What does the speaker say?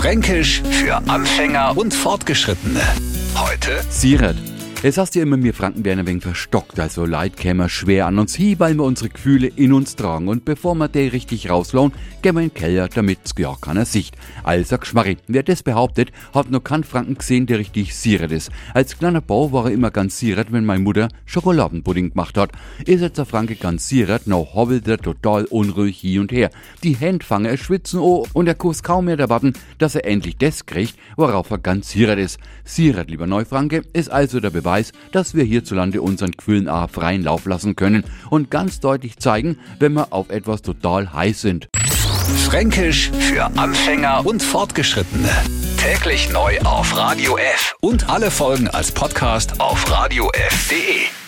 Fränkisch für Anfänger und Fortgeschrittene. Heute Siret. Es hast ja immer mir Franken werden ein wenig verstockt, also Leid käme schwer an uns hin, weil wir unsere Gefühle in uns tragen. Und bevor wir die richtig rauslauen, gehen wir in den Keller, damit's ja keiner sieht. Also Geschmarri, wer das behauptet, hat noch keinen Franken gesehen, der richtig siret ist. Als kleiner Bau war er immer ganz siret, wenn meine Mutter Schokoladenpudding gemacht hat. Ist jetzt der Franke ganz siret, noch hobbelt er total unruhig hin und her. Die Hände fangen er schwitzen oh, und er kuss kaum mehr der Warten, dass er endlich das kriegt, worauf er ganz siret ist. Siret, lieber Neufranke, ist also der Beweis, Beweis, dass wir hierzulande unseren Quillen A freien Lauf lassen können und ganz deutlich zeigen, wenn wir auf etwas total heiß sind. Fränkisch für Anfänger und Fortgeschrittene. Täglich neu auf Radio F und alle Folgen als Podcast auf radiof.de.